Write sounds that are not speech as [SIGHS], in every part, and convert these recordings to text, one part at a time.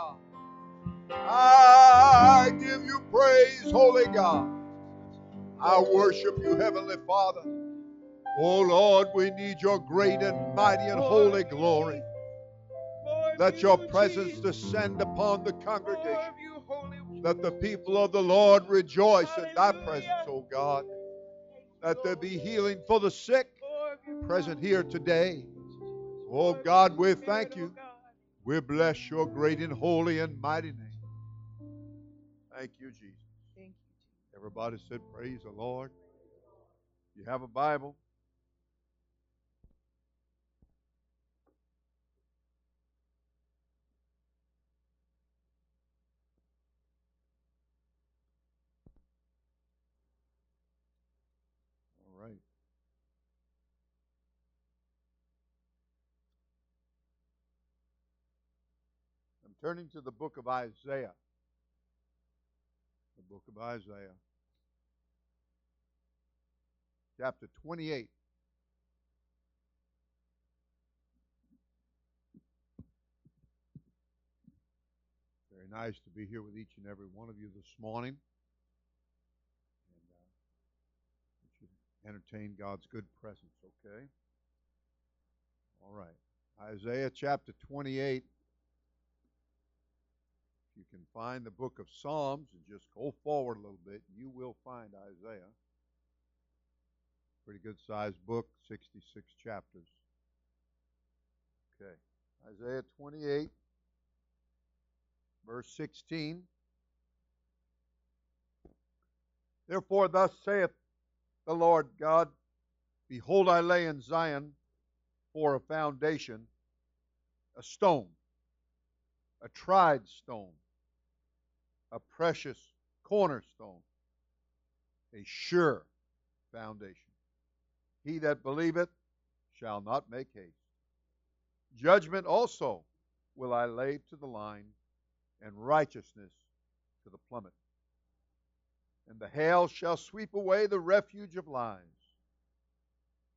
God. I give you praise, Holy God. I worship you, Heavenly Father. Oh Lord, we need your great and mighty and holy glory. Let your presence descend upon the congregation. Let the people of the Lord rejoice in thy presence, O God. Let there be healing for the sick present here today. Oh God, we thank you. We bless your great and holy and mighty name. Thank you, Jesus. Thank you, Everybody said, Praise the Lord. You have a Bible? All right. I'm turning to the book of Isaiah. The book of Isaiah. Chapter 28. Very nice to be here with each and every one of you this morning. And uh, entertain God's good presence, okay? All right. Isaiah chapter 28. You can find the book of Psalms and just go forward a little bit, you will find Isaiah. Pretty good sized book, 66 chapters. Okay. Isaiah 28, verse 16. Therefore, thus saith the Lord God Behold, I lay in Zion for a foundation a stone, a tried stone, a precious cornerstone, a sure foundation. He that believeth shall not make haste. Judgment also will I lay to the line, and righteousness to the plummet. And the hail shall sweep away the refuge of lies,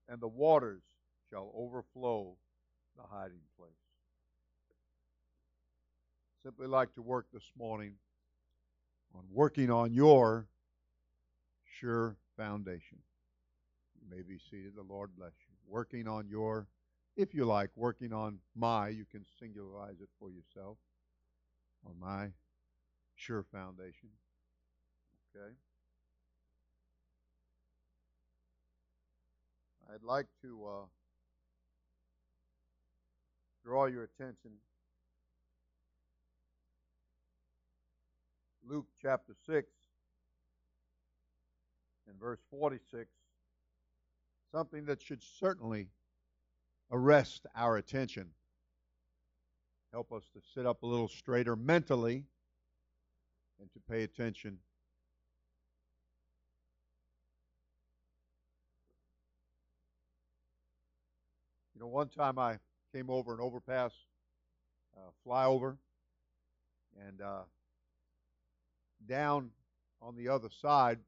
and the waters shall overflow the hiding place. Simply like to work this morning on working on your sure foundation. You may be seated. The Lord bless you. Working on your, if you like, working on my, you can singularize it for yourself, on my sure foundation. Okay? I'd like to uh, draw your attention. Luke chapter 6 and verse 46 something that should certainly arrest our attention. Help us to sit up a little straighter mentally and to pay attention. You know, one time I came over an overpass uh, flyover, and uh, down on the other side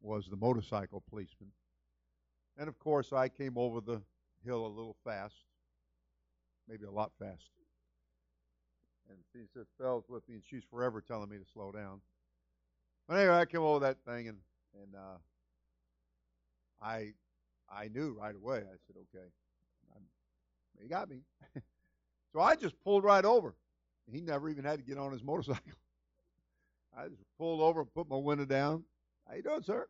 was the motorcycle policeman. And of course, I came over the hill a little fast, maybe a lot fast. And she said, Fells with me, and she's forever telling me to slow down. But anyway, I came over that thing, and and uh, I I knew right away. I said, okay, I'm, he got me. [LAUGHS] so I just pulled right over. He never even had to get on his motorcycle. I just pulled over, and put my window down. How you doing, sir?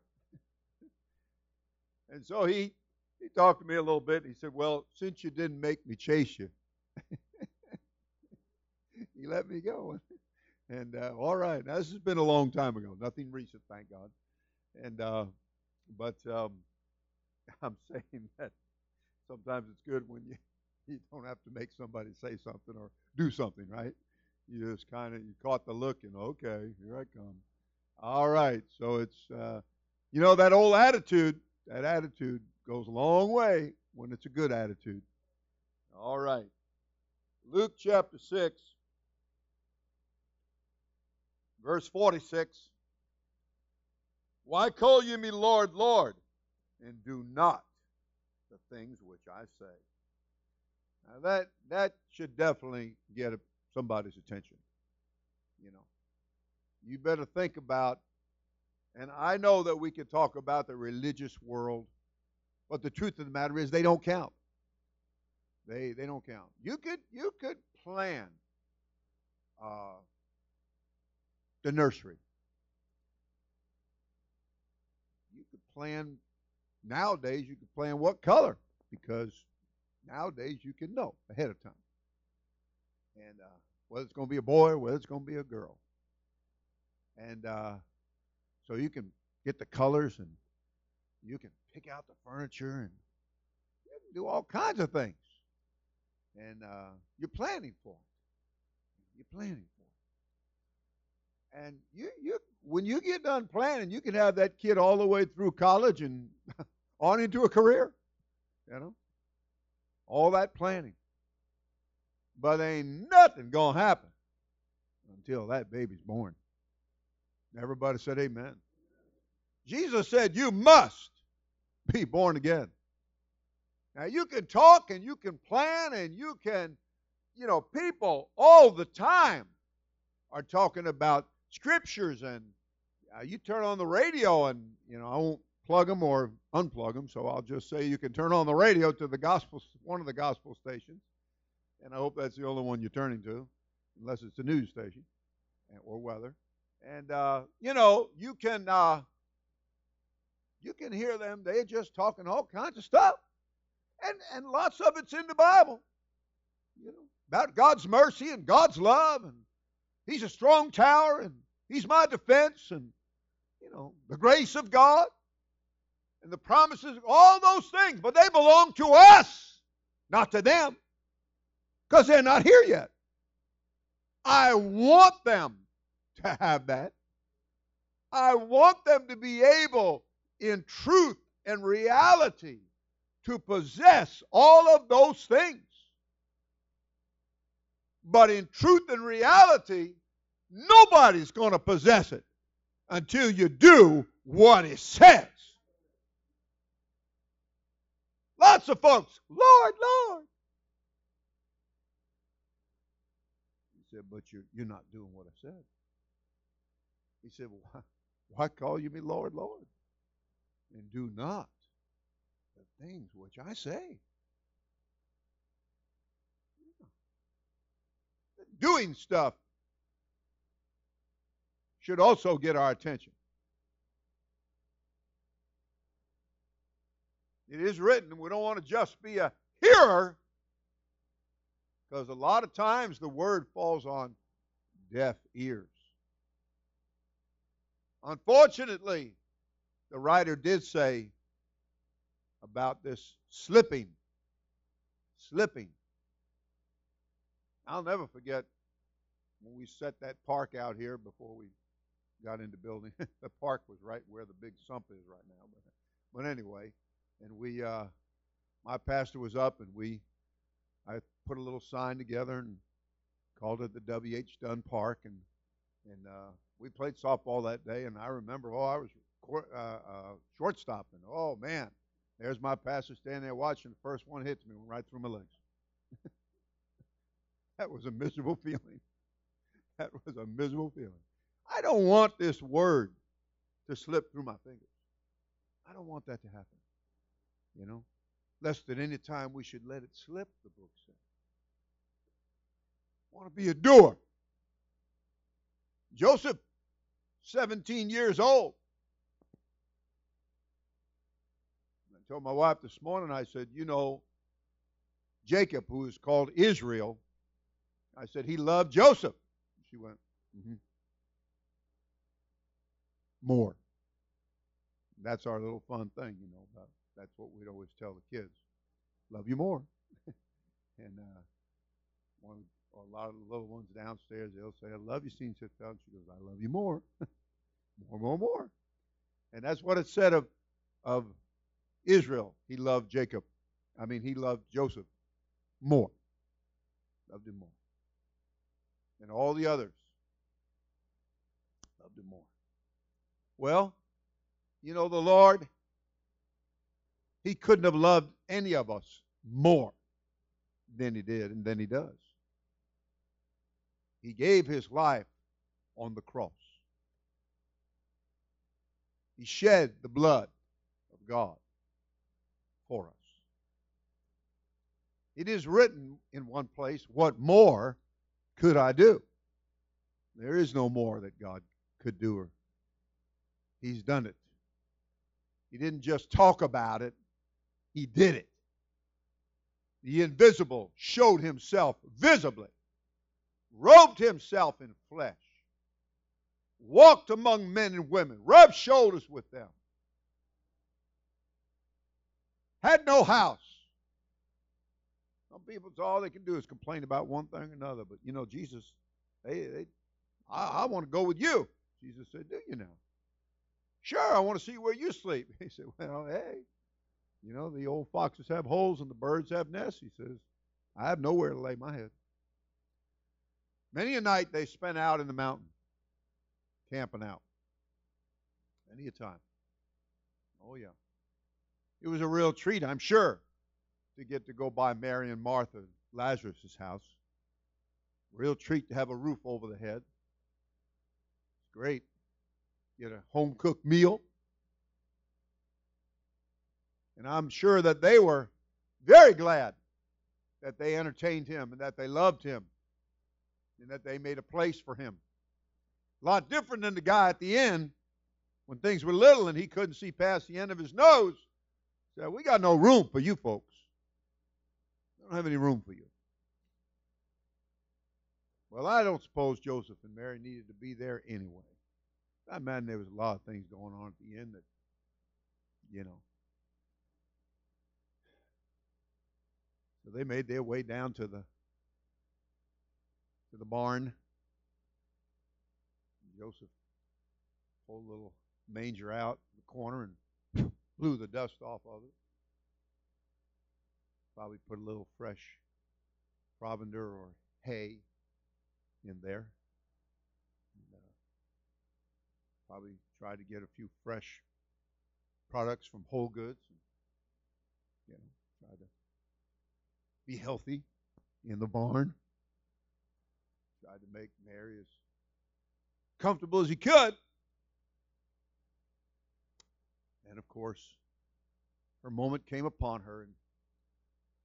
And so he he talked to me a little bit. He said, "Well, since you didn't make me chase you, [LAUGHS] he let me go." [LAUGHS] And uh, all right, now this has been a long time ago. Nothing recent, thank God. And uh, but um, [LAUGHS] I'm saying that sometimes it's good when you you don't have to make somebody say something or do something, right? You just kind of you caught the look and okay, here I come. All right, so it's uh, you know that old attitude that attitude goes a long way when it's a good attitude. All right. Luke chapter 6, verse 46. Why call you me Lord, Lord, and do not the things which I say? Now that that should definitely get somebody's attention. You know, you better think about, and I know that we could talk about the religious world, but the truth of the matter is they don't count. They they don't count. You could you could plan uh, the nursery. You could plan nowadays. You could plan what color because nowadays you can know ahead of time, and uh, whether it's going to be a boy whether it's going to be a girl, and uh, so you can get the colors and you can pick out the furniture and do all kinds of things and uh, you're planning for it. You're planning for it. And you, you, when you get done planning, you can have that kid all the way through college and [LAUGHS] on into a career. You know, all that planning. But ain't nothing gonna happen until that baby's born. Everybody said amen. Jesus said, You must be born again. Now, you can talk and you can plan and you can, you know, people all the time are talking about scriptures and uh, you turn on the radio and, you know, I won't plug them or unplug them, so I'll just say you can turn on the radio to the gospel, one of the gospel stations, and I hope that's the only one you're turning to, unless it's a news station or weather. And uh, you know, you can uh, you can hear them. They're just talking all kinds of stuff. And, and lots of it's in the Bible. You know, about God's mercy and God's love and He's a strong tower and He's my defense and you know, the grace of God and the promises, all those things, but they belong to us, not to them. Because they're not here yet. I want them to have that. I want them to be able, in truth and reality, to possess all of those things. But in truth and reality, nobody's going to possess it until you do what it says. Lots of folks, Lord, Lord. Said, but you're, you're not doing what I said. He said, why, why call you me Lord, Lord? And do not the things which I say. Doing stuff should also get our attention. It is written, we don't want to just be a hearer, because a lot of times the word falls on deaf ears. Unfortunately, the writer did say about this slipping. Slipping. I'll never forget when we set that park out here before we got into building. [LAUGHS] the park was right where the big sump is right now. But, but anyway, and we, uh, my pastor was up and we, I put a little sign together and called it the W.H. Dunn Park and and uh, we played softball that day. And I remember, oh, I was uh, uh, shortstopping. Oh man, there's my pastor standing there watching. The first one hits me right through my legs. [LAUGHS] that was a miserable [LAUGHS] feeling. That was a miserable feeling. I don't want this word to slip through my fingers. I don't want that to happen. You know, less than any time we should let it slip, the book says. Want to be a doer. Joseph, 17 years old, I told my wife this morning, I said, you know, Jacob, who is called Israel, I said, he loved Joseph. She went, mm-hmm. More. That's our little fun thing, you know. About, that's what we'd always tell the kids. Love you more. [LAUGHS] and uh, one, a lot of the little ones downstairs, they'll say, I love you, Seen Sit down. She goes, I love you more. [LAUGHS] more, more, more. And that's what it said of, of Israel, he loved Jacob. I mean, he loved Joseph more. Loved him more. And all the others loved him more. Well, you know, the Lord, he couldn't have loved any of us more than he did and than he does. He gave his life on the cross. He shed the blood of God for us. It is written in one place, What more could I do? There is no more that God could do. Or He's done it. He didn't just talk about it, He did it. The invisible showed Himself visibly, robed Himself in flesh, walked among men and women, rubbed shoulders with them, had no house. Some people, all they can do is complain about one thing or another. But you know, Jesus, they, they I, I want to go with you. Jesus said, Do you now? Sure, I want to see where you sleep. [LAUGHS] He said, Well, hey, you know, the old foxes have holes and the birds have nests. He says, I have nowhere to lay my head. Many a night they spent out in the mountain, camping out. Many a time. Oh, yeah. It was a real treat, I'm sure, to get to go by Mary and Martha, Lazarus' house. Real treat to have a roof over the head. It's great. Get a home cooked meal. And I'm sure that they were very glad that they entertained him and that they loved him and that they made a place for him. A lot different than the guy at the end when things were little and he couldn't see past the end of his nose said, We got no room for you folks. We don't have any room for you. Well, I don't suppose Joseph and Mary needed to be there anyway. I imagine there was a lot of things going on at the end that, you know. So they made their way down to the to the barn. Joseph pulled a little manger out in the corner and [COUGHS] blew the dust off of it. Probably put a little fresh provender or hay in there. And, uh, probably tried to get a few fresh products from Whole Foods. And, you know, try to be healthy in the barn. Tried to make Mary as comfortable as he could. And of course, her moment came upon her, and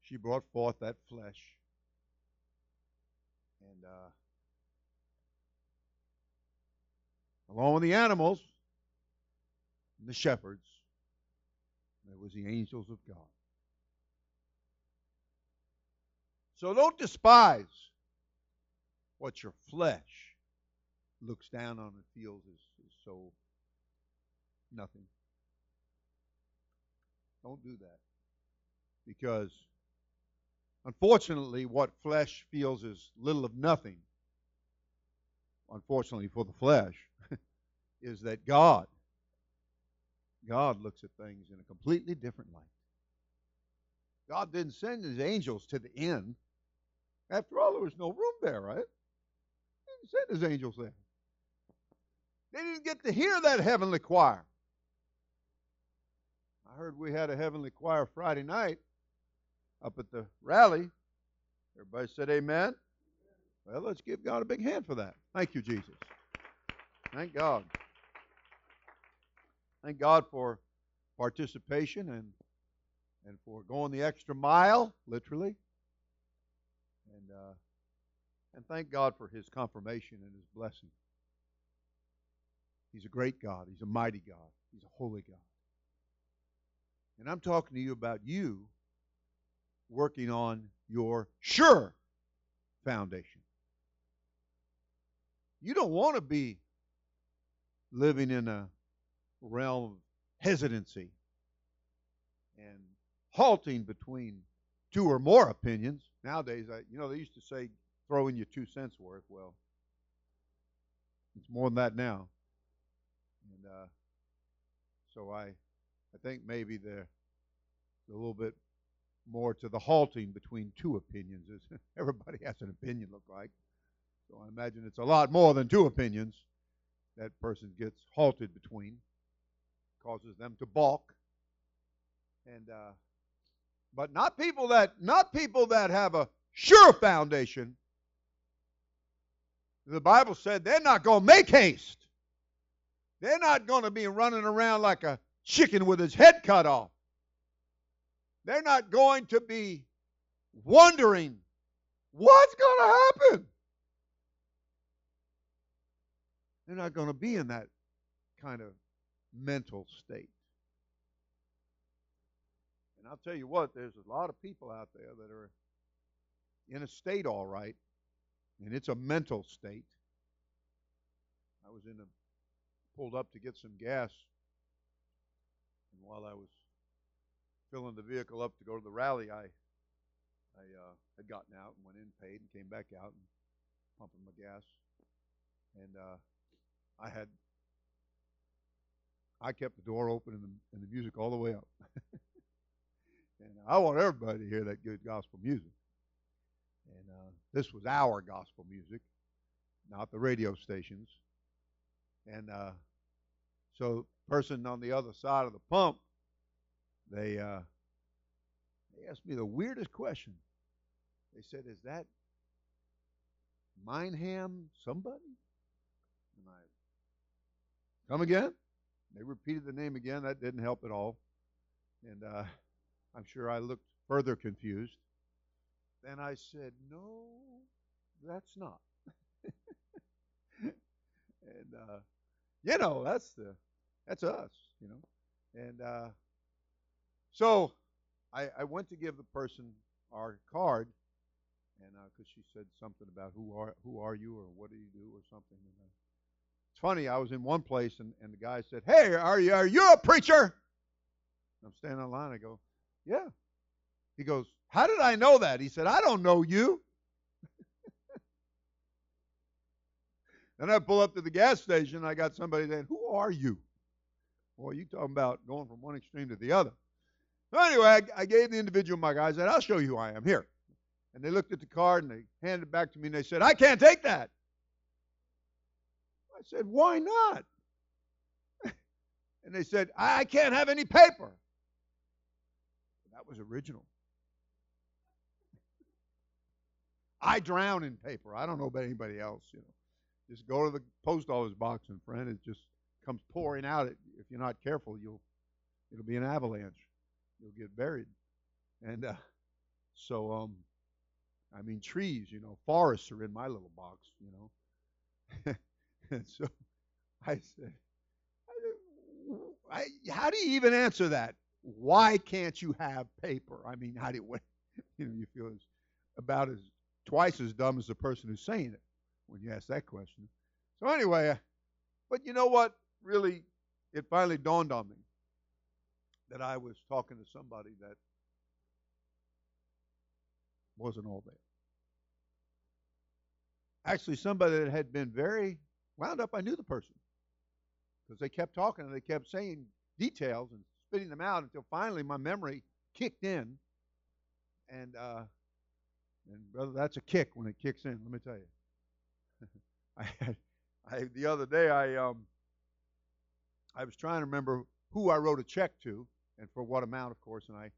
she brought forth that flesh. And uh, along with the animals and the shepherds, there was the angels of God. So don't despise what your flesh looks down on and feels is, is so nothing. Don't do that. Because, unfortunately, what flesh feels is little of nothing, unfortunately for the flesh, [LAUGHS] is that God, God looks at things in a completely different light. God didn't send his angels to the end. After all, there was no room there, right? Didn't send his angels there. They didn't get to hear that heavenly choir. I heard we had a heavenly choir Friday night up at the rally. Everybody said amen. Well, let's give God a big hand for that. Thank you, Jesus. Thank God. Thank God for participation and and for going the extra mile, literally. And uh, and thank God for His confirmation and His blessing. He's a great God. He's a mighty God. He's a holy God. And I'm talking to you about you working on your sure foundation. You don't want to be living in a realm of hesitancy and halting between two or more opinions. Nowadays, I, you know, they used to say, throw in your two cents worth. Well, it's more than that now. And uh, so I I think maybe the a little bit more to the halting between two opinions. Is [LAUGHS] everybody has an opinion, look like. So I imagine it's a lot more than two opinions that person gets halted between, causes them to balk, and uh, but not people that not people that have a sure foundation. The Bible said they're not going to make haste. They're not going to be running around like a chicken with his head cut off. They're not going to be wondering what's going to happen. They're not going to be in that kind of mental state. And I'll tell you what, there's a lot of people out there that are in a state all right, and it's a mental state. I was in a pulled up to get some gas, and while I was filling the vehicle up to go to the rally, I I uh, had gotten out and went in, paid, and came back out and pumping my gas, and uh, I had I kept the door open and the, and the music all the way up. [LAUGHS] and I want everybody to hear that good gospel music. And uh, this was our gospel music, not the radio stations. And uh, so, person on the other side of the pump, they uh, they asked me the weirdest question. They said, "Is that Mineham somebody?" And I come again. They repeated the name again. That didn't help at all. And uh, I'm sure I looked further confused. Then I said, No, that's not. [LAUGHS] and uh, you know, that's the that's us, you know. And uh, so I, I went to give the person our card, and because uh, she said something about who are who are you or what do you do or something. And, uh, it's funny. I was in one place, and, and the guy said, "Hey, are you are you a preacher?" I'm standing on line. I go, "Yeah." He goes, "How did I know that?" He said, "I don't know you." [LAUGHS] then I pull up to the gas station. I got somebody saying, "Who are you?" Well, you talking about going from one extreme to the other. So anyway, I, I gave the individual my guy. I said, "I'll show you who I am here." And they looked at the card and they handed it back to me and they said, "I can't take that." I said, Why not? [LAUGHS] and they said, I can't have any paper. That was original. I drown in paper. I don't know about anybody else, you know. Just go to the post office box and friend, it just comes pouring out. If you're not careful, you'll it'll be an avalanche. You'll get buried. And uh, so um I mean trees, you know, forests are in my little box, you know. [LAUGHS] And so I said, I, how do you even answer that? Why can't you have paper? I mean, how do you, [LAUGHS] you know, you feel as, about as twice as dumb as the person who's saying it when you ask that question. So anyway, but you know what? Really, it finally dawned on me that I was talking to somebody that wasn't all there. Actually, somebody that had been very Wound up, I knew the person because they kept talking and they kept saying details and spitting them out until finally my memory kicked in. And uh, and brother, that's a kick when it kicks in. Let me tell you. [LAUGHS] I had, I the other day I um I was trying to remember who I wrote a check to and for what amount, of course, and I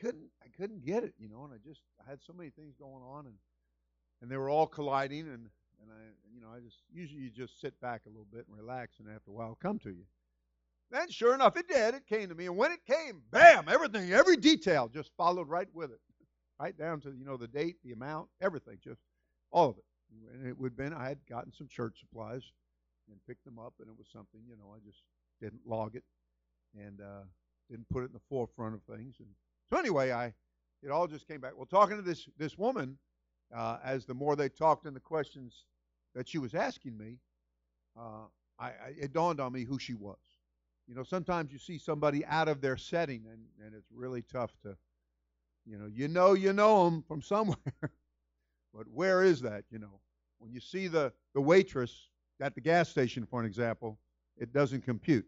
couldn't I couldn't get it, you know, and I just I had so many things going on and and they were all colliding and and I, you know, I just usually you just sit back a little bit and relax, and after a while, come to you. Then, sure enough, it did. It came to me, and when it came, bam! Everything, every detail just followed right with it, right down to you know the date, the amount, everything, just all of it. And it would have been I had gotten some church supplies and picked them up, and it was something you know I just didn't log it and uh, didn't put it in the forefront of things. And so anyway, I it all just came back. Well, talking to this this woman, uh, as the more they talked and the questions that she was asking me, uh, I, I, it dawned on me who she was. You know, sometimes you see somebody out of their setting, and, and it's really tough to, you know, you know you know them from somewhere, [LAUGHS] but where is that? You know, when you see the the waitress at the gas station, for an example, it doesn't compute.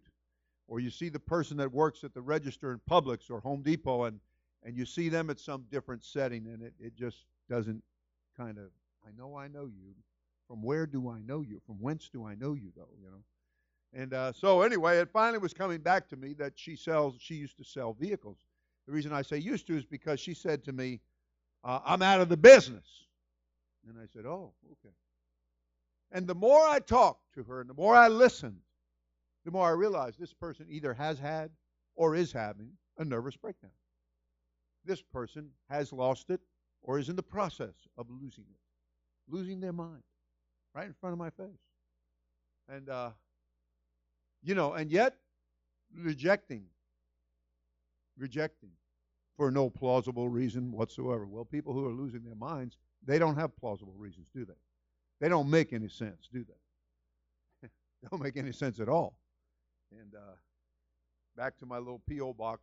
Or you see the person that works at the register in Publix or Home Depot, and and you see them at some different setting, and it, it just doesn't kind of. I know I know you, from where do I know you? From whence do I know you, though? You know. And uh, so anyway, it finally was coming back to me that she sells. She used to sell vehicles. The reason I say used to is because she said to me, uh, "I'm out of the business." And I said, "Oh, okay." And the more I talked to her and the more I listened, the more I realized this person either has had or is having a nervous breakdown. This person has lost it or is in the process of losing it, losing their mind right in front of my face. And, uh, you know, and yet rejecting, rejecting for no plausible reason whatsoever. Well, people who are losing their minds, they don't have plausible reasons, do they? They don't make any sense, do they? [LAUGHS] they don't make any sense at all. And uh, back to my little P.O. box,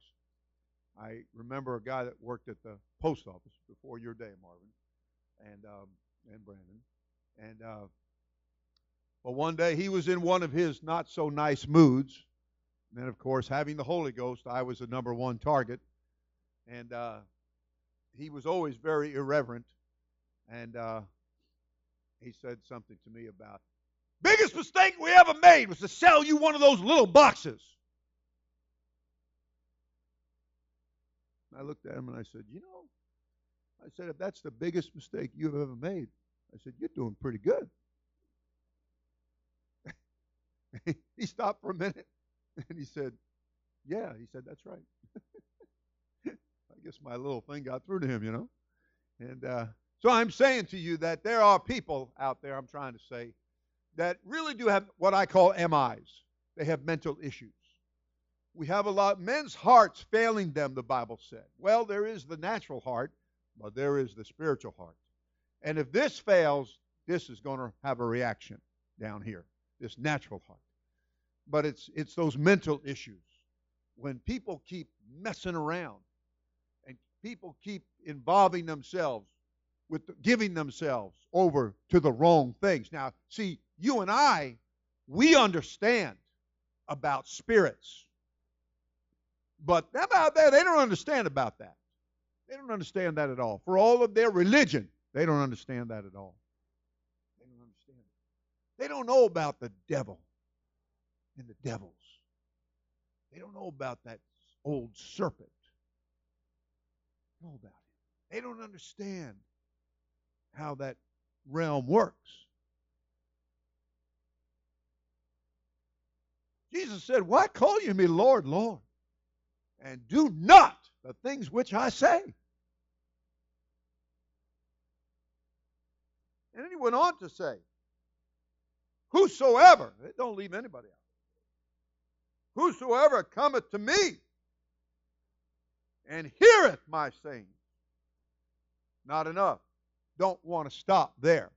I remember a guy that worked at the post office before your day, Marvin, and um, and Brandon, and uh, well, one day he was in one of his not so nice moods, then of course having the Holy Ghost, I was the number one target, and uh, he was always very irreverent, and uh, he said something to me about biggest mistake we ever made was to sell you one of those little boxes. I looked at him and I said, You know, I said, if that's the biggest mistake you've ever made, I said, You're doing pretty good. [LAUGHS] he stopped for a minute [LAUGHS] and he said, Yeah. He said, That's right. [LAUGHS] I guess my little thing got through to him, you know. And uh, so I'm saying to you that there are people out there, I'm trying to say, that really do have what I call MIs. They have mental issues. We have a lot, men's hearts failing them, the Bible said. Well, there is the natural heart, but there is the spiritual heart. And if this fails, this is going to have a reaction down here, this natural heart. But it's, it's those mental issues. When people keep messing around and people keep involving themselves with the, giving themselves over to the wrong things. Now, see, you and I, we understand about spirits. But about that they don't understand about that. They don't understand that at all. For all of their religion, they don't understand that at all. They don't understand it. They don't know about the devil and the devils. They don't know about that old serpent. They know about it. They don't understand how that realm works. Jesus said, Why call you me Lord, Lord? And do not the things which I say. And then he went on to say, Whosoever, don't leave anybody out. Whosoever cometh to me and heareth my saying. Not enough. Don't want to stop there.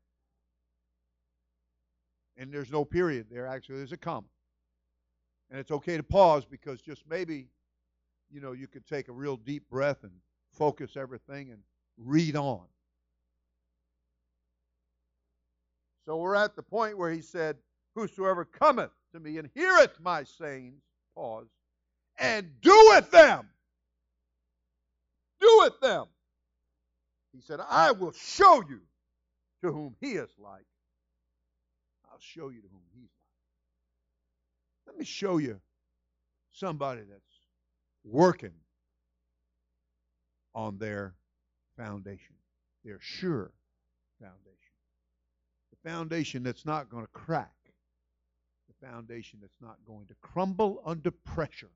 And there's no period there. Actually, there's a comma. And it's okay to pause because just maybe, you know, you could take a real deep breath and focus everything and read on. So we're at the point where he said, Whosoever cometh to me and heareth my sayings, pause, and doeth them, doeth them. He said, I will show you to whom he is like. I'll show you to whom he's like. Let me show you somebody that's working on their foundation, their sure foundation. The foundation that's not going to crack, foundation that's not going to crumble under pressure.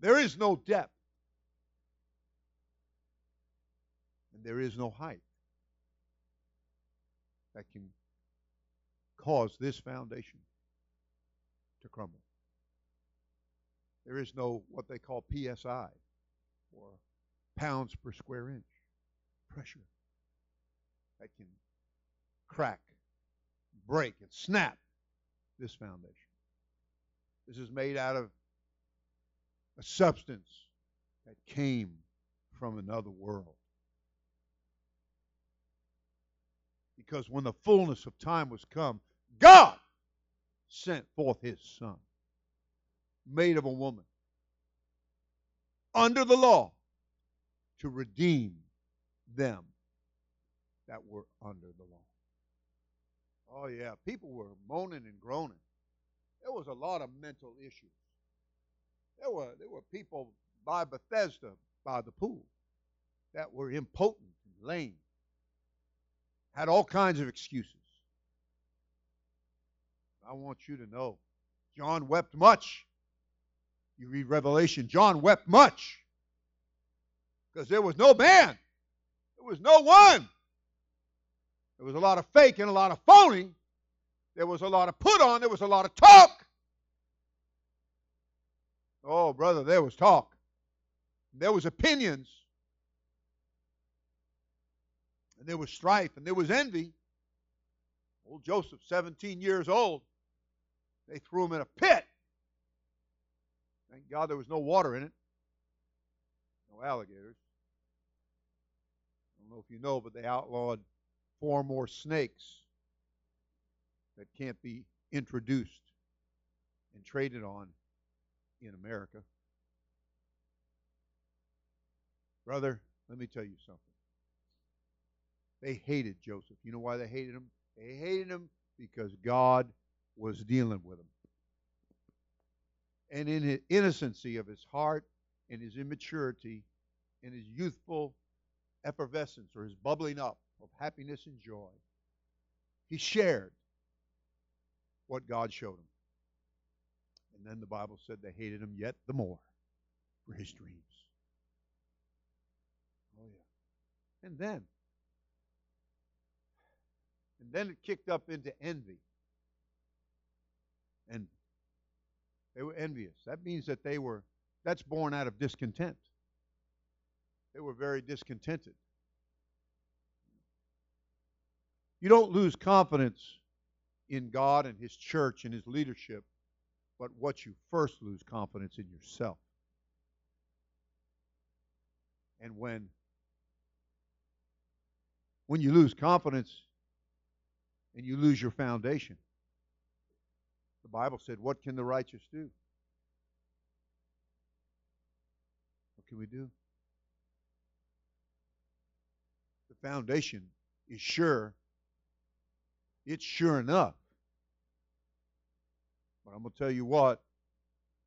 There is no depth, and there is no height that can cause this foundation to crumble. There is no what they call PSI, or pounds per square inch pressure that can crack, break, and snap this foundation. This is made out of a substance that came from another world. Because when the fullness of time was come, God sent forth his Son, made of a woman, under the law, to redeem them that were under the law. Oh, yeah, people were moaning and groaning. There was a lot of mental issues. There were, there were people by Bethesda, by the pool, that were impotent and lame. had all kinds of excuses. I want you to know John wept much. You read Revelation, John wept much because there was no man, there was no one. There was a lot of fake and a lot of phony. There was a lot of put on. There was a lot of talk. Oh, brother, there was talk. There was opinions. And there was strife and there was envy. Old Joseph, 17 years old, they threw him in a pit. Thank God there was no water in it. No alligators. I don't know if you know, but they outlawed four more snakes that can't be introduced and traded on in America. Brother, let me tell you something. They hated Joseph. You know why they hated him? They hated him because God was dealing with him. And in the innocency of his heart, in his immaturity, in his youthful effervescence or his bubbling up of happiness and joy, he shared what God showed him. And then the Bible said they hated him yet the more for his dreams. Oh, yeah. And then, and then it kicked up into envy. And they were envious. That means that they were, that's born out of discontent. They were very discontented. You don't lose confidence in God and His church and His leadership, but what you first lose confidence in yourself. And when when you lose confidence and you lose your foundation, the Bible said, What can the righteous do? What can we do? The foundation is sure it's sure enough. But I'm going to tell you what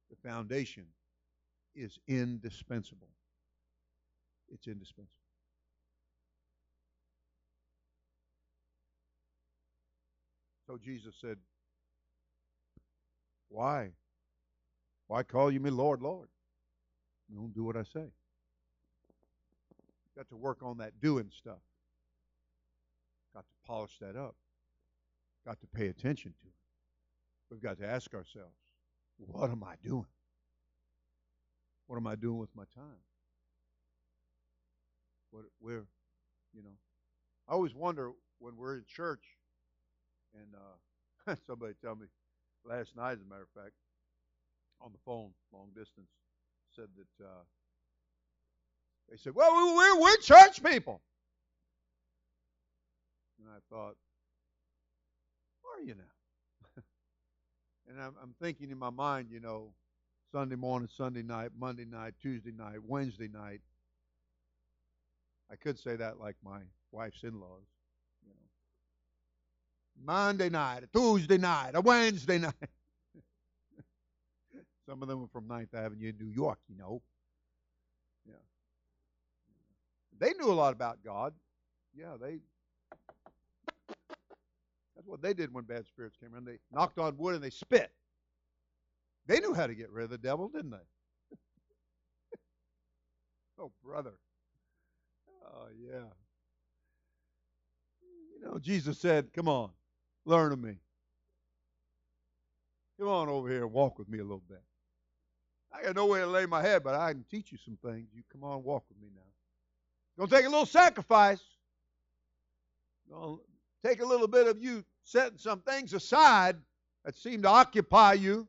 the foundation is indispensable. It's indispensable. So Jesus said, Why? Why call you me Lord, Lord? You don't do what I say. Got to work on that doing stuff. Got to polish that up got to pay attention to it. We've got to ask ourselves, what am I doing? What am I doing with my time? What where, you know, I always wonder when we're in church, and uh, [LAUGHS] somebody tell me last night, as a matter of fact, on the phone, long distance, said that uh, they said, "Well, we're we're church people," and I thought, are you now? [LAUGHS] and I'm, I'm thinking in my mind, you know, Sunday morning, Sunday night, Monday night, Tuesday night, Wednesday night. I could say that like my wife's in-laws, you know. Monday night, a Tuesday night, a Wednesday [LAUGHS] night. Some of them were from Ninth Avenue in New York, you know. Yeah. They knew a lot about God. Yeah, they what they did when bad spirits came around. They knocked on wood and they spit. They knew how to get rid of the devil, didn't they? [LAUGHS] oh, brother. Oh, yeah. You know, Jesus said, Come on, learn of me. Come on over here and walk with me a little bit. I got nowhere to lay my head, but I can teach you some things. You come on, walk with me now. Gonna take a little sacrifice. Take a little bit of you setting some things aside that seem to occupy you.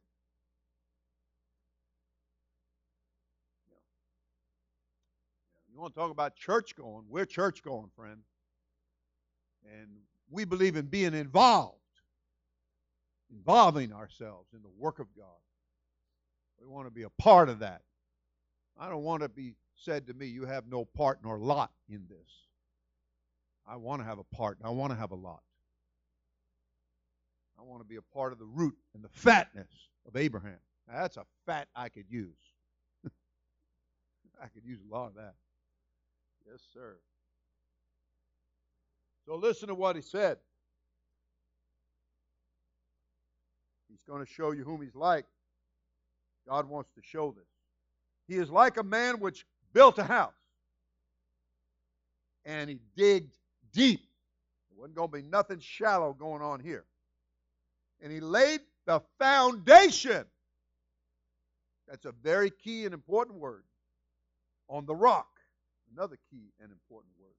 You want to talk about church going? We're church going, friend. And we believe in being involved, involving ourselves in the work of God. We want to be a part of that. I don't want to be said to me, you have no part nor lot in this. I want to have a part. I want to have a lot. I want to be a part of the root and the fatness of Abraham. Now, that's a fat I could use. [LAUGHS] I could use a lot of that. Yes, sir. So listen to what he said. He's going to show you whom he's like. God wants to show this. He is like a man which built a house and he digged deep. There wasn't going to be nothing shallow going on here. And he laid the foundation. That's a very key and important word. On the rock. Another key and important word.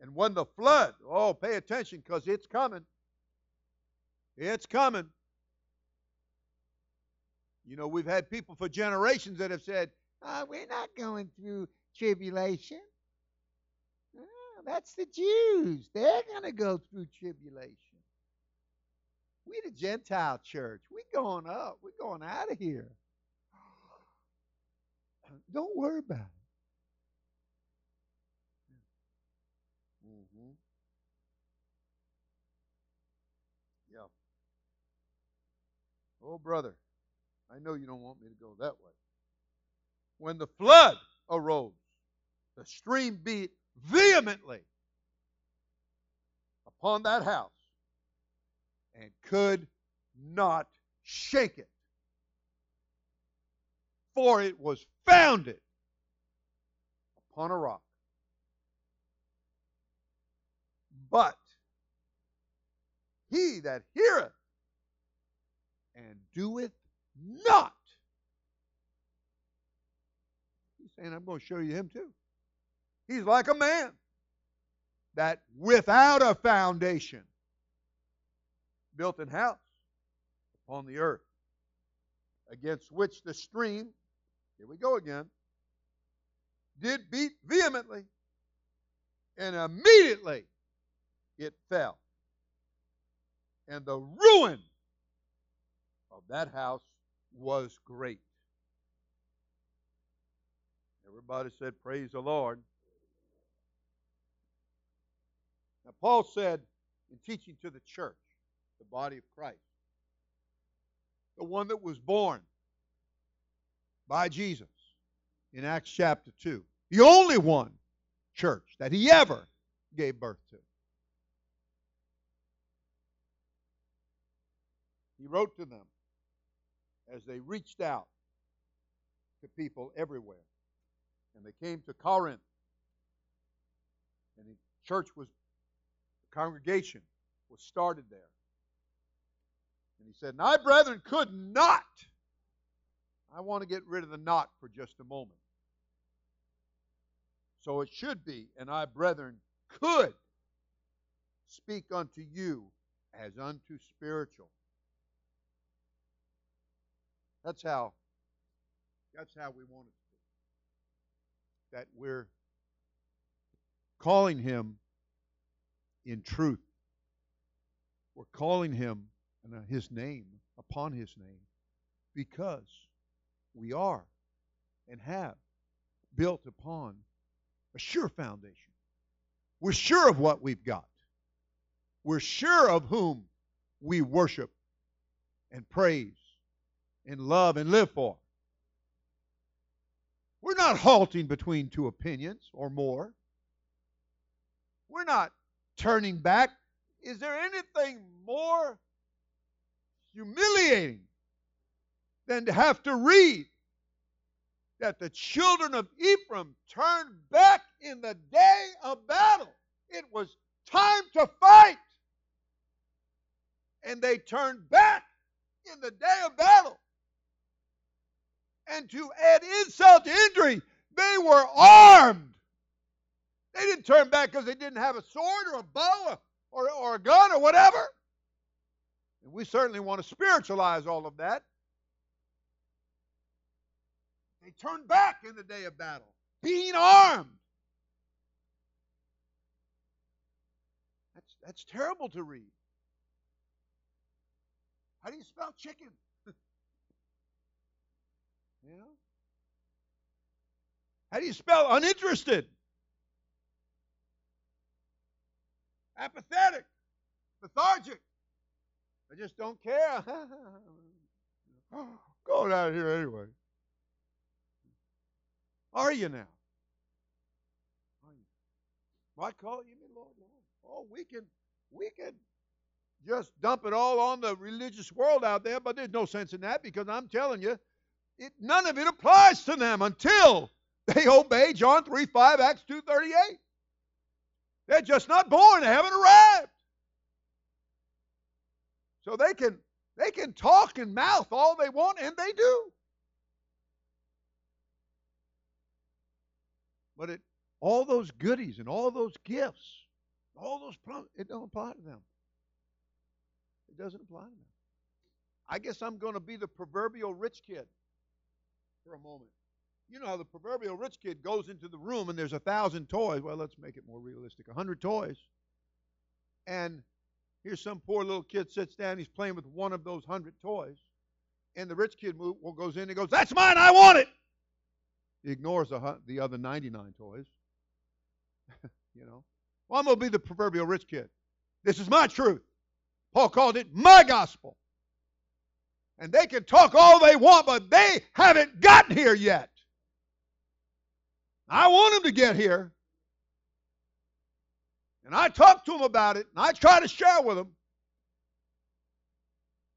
And when the flood, oh, pay attention because it's coming. It's coming. You know, we've had people for generations that have said, oh, we're not going through tribulation. That's the Jews. They're going to go through tribulation. We the Gentile church. we're going up. We're going out of here. [SIGHS] Don't worry about it. Mm-hmm. Yeah. Oh, brother. I know you don't want me to go that way. When the flood arose, the stream beat vehemently upon that house and could not shake it. For it was founded upon a rock. But he that heareth and doeth not. He's saying, I'm going to show you him too. He's like a man that without a foundation built an house upon the earth, against which the stream, here we go again, did beat vehemently, and immediately it fell. And the ruin of that house was great. Everybody said, Praise the Lord. Now, Paul said in teaching to the church, the body of Christ, the one that was born by Jesus in Acts chapter 2, the only one church that he ever gave birth to. He wrote to them as they reached out to people everywhere. And they came to Corinth. And the church was, congregation was started there. And he said, I, brethren, could not. I want to get rid of the not for just a moment. So it should be, and I, brethren, could speak unto you as unto spiritual that's how that's how we want it to be. That we're calling him in truth. We're calling him and uh, his name upon his name because we are and have built upon a sure foundation. We're sure of what we've got. We're sure of whom we worship and praise and love and live for. We're not halting between two opinions or more. We're not turning back. Is there anything more humiliating than to have to read that the children of Ephraim turned back in the day of battle? It was time to fight. And they turned back in the day of battle. And to add insult to injury, they were armed. They didn't turn back because they didn't have a sword or a bow or, or a gun or whatever. And we certainly want to spiritualize all of that. They turned back in the day of battle, being armed. That's, that's terrible to read. How do you spell chicken? [LAUGHS] You know? How do you spell uninterested? Apathetic, lethargic. I just don't care. [LAUGHS] Going out here anyway. Are you now? Are you? I call you me Lord, Lord. Oh, we can we can just dump it all on the religious world out there, but there's no sense in that because I'm telling you, it, none of it applies to them until they obey John 3 5, Acts 2 38. They're just not born, they haven't arrived. So they can they can talk and mouth all they want, and they do. But it all those goodies and all those gifts, all those it don't apply to them. It doesn't apply to them. I guess I'm going to be the proverbial rich kid for a moment. You know how the proverbial rich kid goes into the room and there's a thousand toys. Well, let's make it more realistic. A hundred toys. And here's some poor little kid sits down, he's playing with one of those hundred toys. And the rich kid move, well, goes in and goes, That's mine, I want it. He ignores the, the other 99 toys. [LAUGHS] you know? Well, I'm going to be the proverbial rich kid. This is my truth. Paul called it my gospel. And they can talk all they want, but they haven't gotten here yet. I want them to get here. And I talk to them about it, and I try to share with them.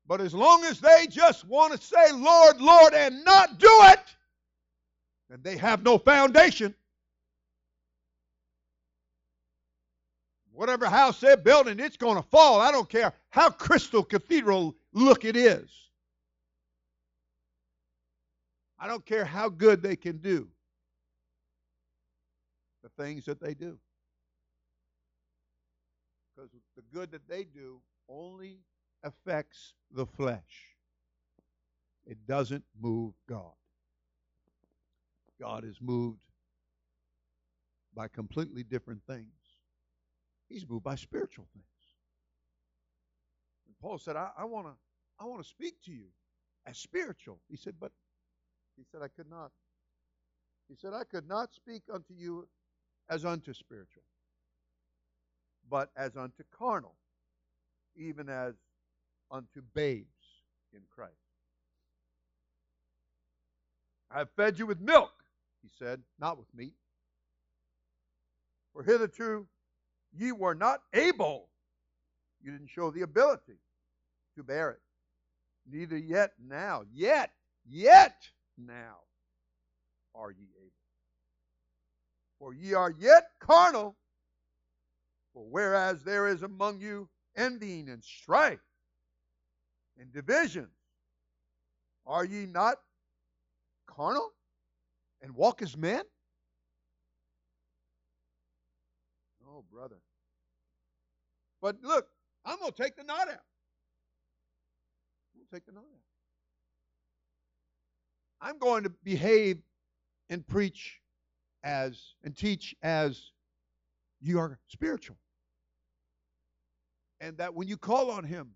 But as long as they just want to say, Lord, Lord, and not do it, then they have no foundation. Whatever house they're building, it's going to fall. I don't care how crystal cathedral look it is. I don't care how good they can do the things that they do. Because the good that they do only affects the flesh, it doesn't move God. God is moved by completely different things. He's moved by spiritual things. And Paul said, I, I want to I want to speak to you as spiritual. He said, but he said, I could not. He said, I could not speak unto you as unto spiritual, but as unto carnal, even as unto babes in Christ. I have fed you with milk, he said, not with meat. For hitherto Ye were not able, you didn't show the ability to bear it. Neither yet now, yet, yet now are ye. For ye are yet carnal. For whereas there is among you envying and strife and divisions, are ye not carnal and walk as men? Oh, brother. But look, I'm going to take the not out. I'm going to take the not out. I'm going to behave and preach as and teach as you are spiritual. And that when you call on him,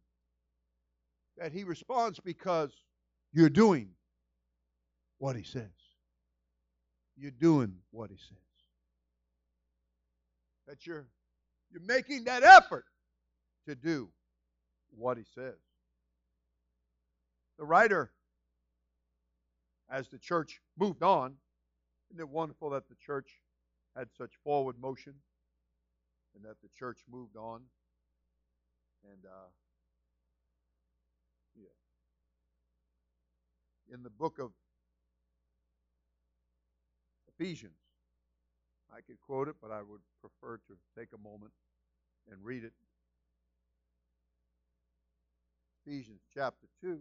that he responds because you're doing what he says. You're doing what he says that you're you're making that effort to do what he says. The writer, as the church moved on, isn't it wonderful that the church had such forward motion and that the church moved on? And uh, yeah. In the book of Ephesians, I could quote it, but I would prefer to take a moment and read it. Ephesians chapter 2.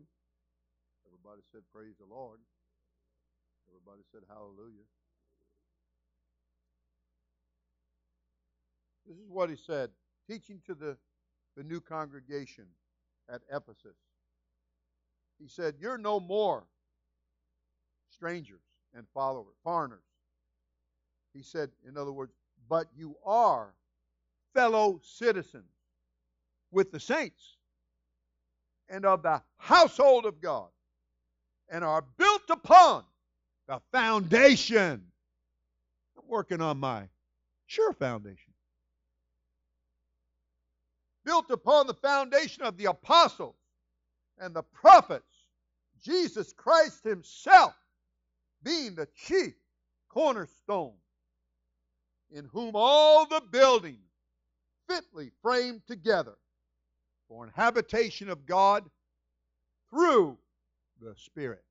Everybody said, Praise the Lord. Everybody said, Hallelujah. This is what he said, teaching to the, the new congregation at Ephesus. He said, You're no more strangers and followers, foreigners he said, in other words, but you are fellow citizens with the saints and of the household of God and are built upon the foundation. I'm working on my sure foundation. Built upon the foundation of the apostles and the prophets, Jesus Christ Himself being the chief cornerstone in whom all the building fitly framed together for an habitation of God through the Spirit,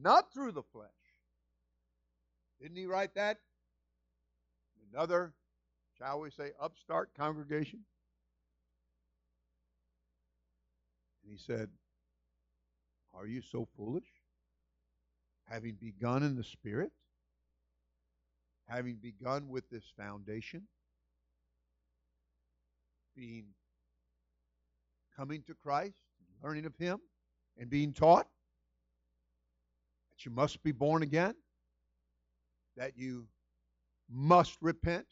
not through the flesh. Didn't he write that? Another, shall we say, upstart congregation? And he said, Are you so foolish? Having begun in the Spirit? Having begun with this foundation? Being coming to Christ, learning of Him, and being taught that you must be born again, that you must repent,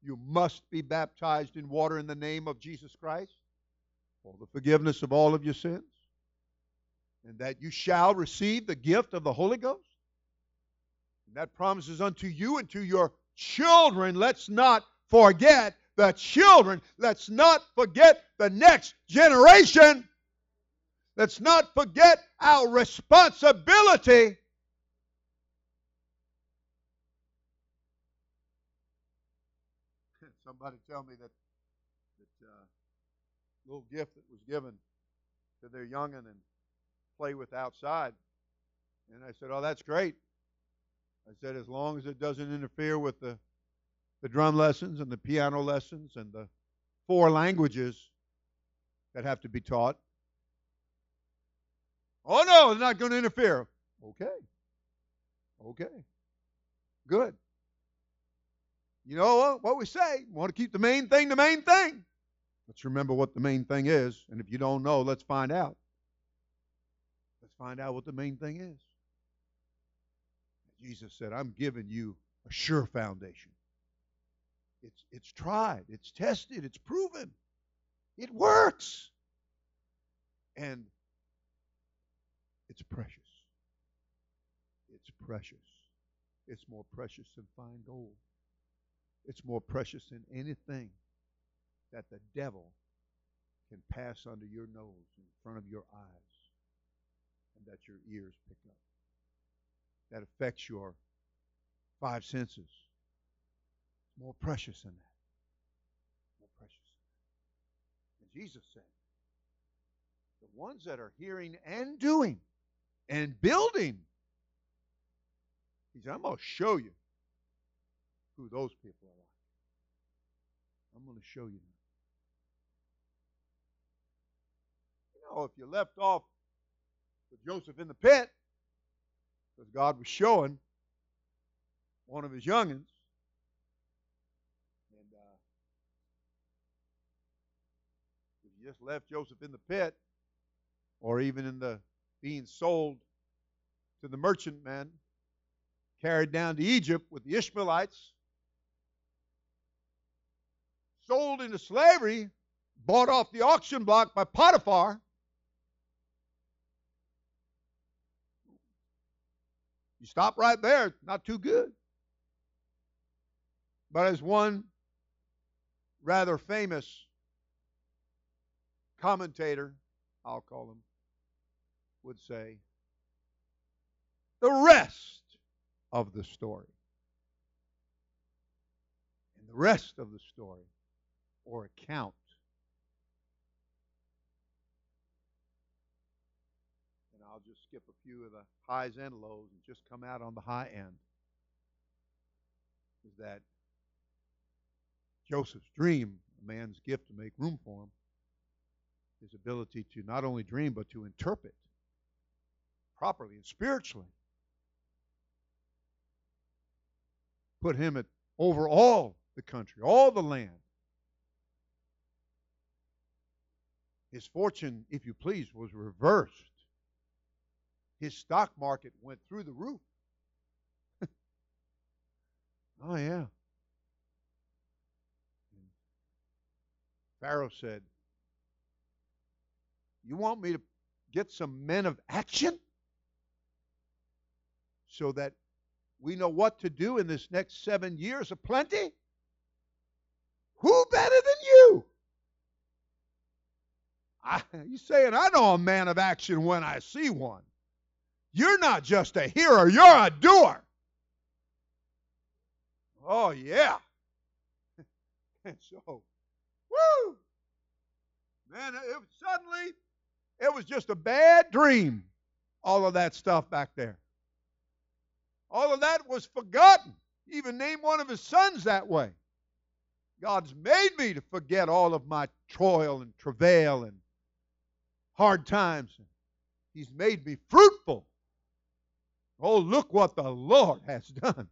you must be baptized in water in the name of Jesus Christ for the forgiveness of all of your sins, and that you shall receive the gift of the Holy Ghost. And that promises unto you and to your children. Let's not forget the children. Let's not forget the next generation. Let's not forget our responsibility. [LAUGHS] Somebody tell me that that uh, little gift that was given to their youngin and play with outside. And I said, "Oh, that's great." I said, "As long as it doesn't interfere with the the drum lessons and the piano lessons and the four languages that have to be taught." Oh no, it's not going to interfere. Okay. Okay. Good. You know what we say? We want to keep the main thing the main thing. Let's remember what the main thing is. And if you don't know, let's find out. Let's find out what the main thing is. Jesus said, I'm giving you a sure foundation. It's, it's tried, it's tested, it's proven. It works. And it's precious. It's precious. It's more precious than fine gold. It's more precious than anything that the devil can pass under your nose in front of your eyes and that your ears pick up. That affects your five senses. It's more precious than that. More precious. And Jesus said, the ones that are hearing and doing and building. He said, I'm going to show you who those people are like. I'm going to show you. You know, if you left off with Joseph in the pit, because God was showing one of his youngins, and uh, if you just left Joseph in the pit, or even in the being sold to the merchantmen, carried down to Egypt with the Ishmaelites, sold into slavery, bought off the auction block by Potiphar. You stop right there, not too good. But as one rather famous commentator, I'll call him, would say, the rest of the story. And the rest of the story, or account, skip a few of the highs and lows and just come out on the high end, is that Joseph's dream, a man's gift to make room for him, his ability to not only dream but to interpret properly and spiritually. Put him at over all the country, all the land. His fortune, if you please, was reversed. His stock market went through the roof. [LAUGHS] oh, yeah. Pharaoh said, You want me to get some men of action? so that we know what to do in this next seven years of plenty? Who better than you? I, [LAUGHS] you saying I know a man of action when I see one. You're not just a hearer, you're a doer. Oh, yeah. And [LAUGHS] so, woo! Man, it was suddenly, it was just a bad dream, all of that stuff back there. All of that was forgotten. He even named one of his sons that way. God's made me to forget all of my toil and travail and hard times. He's made me fruitful. Oh, look what the Lord has done.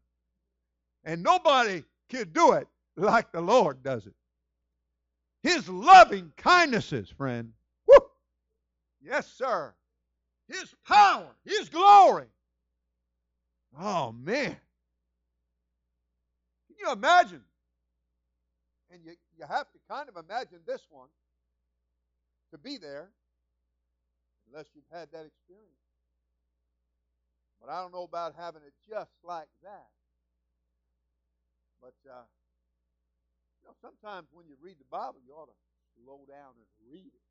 And nobody can do it like the Lord does it. His loving kindnesses, friend. Woo! Yes, sir. His power, His glory. Oh, man. Can you imagine? And you, you have to kind of imagine this one to be there, unless you've had that experience. But I don't know about having it just like that. But uh, you know, sometimes when you read the Bible, you ought to slow down and read it.